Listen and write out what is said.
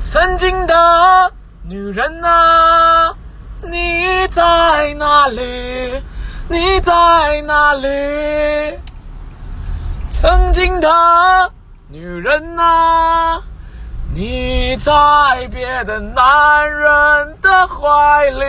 曾经的女人啊你在哪里？你在哪里？曾经的女人啊你在别的男人的怀里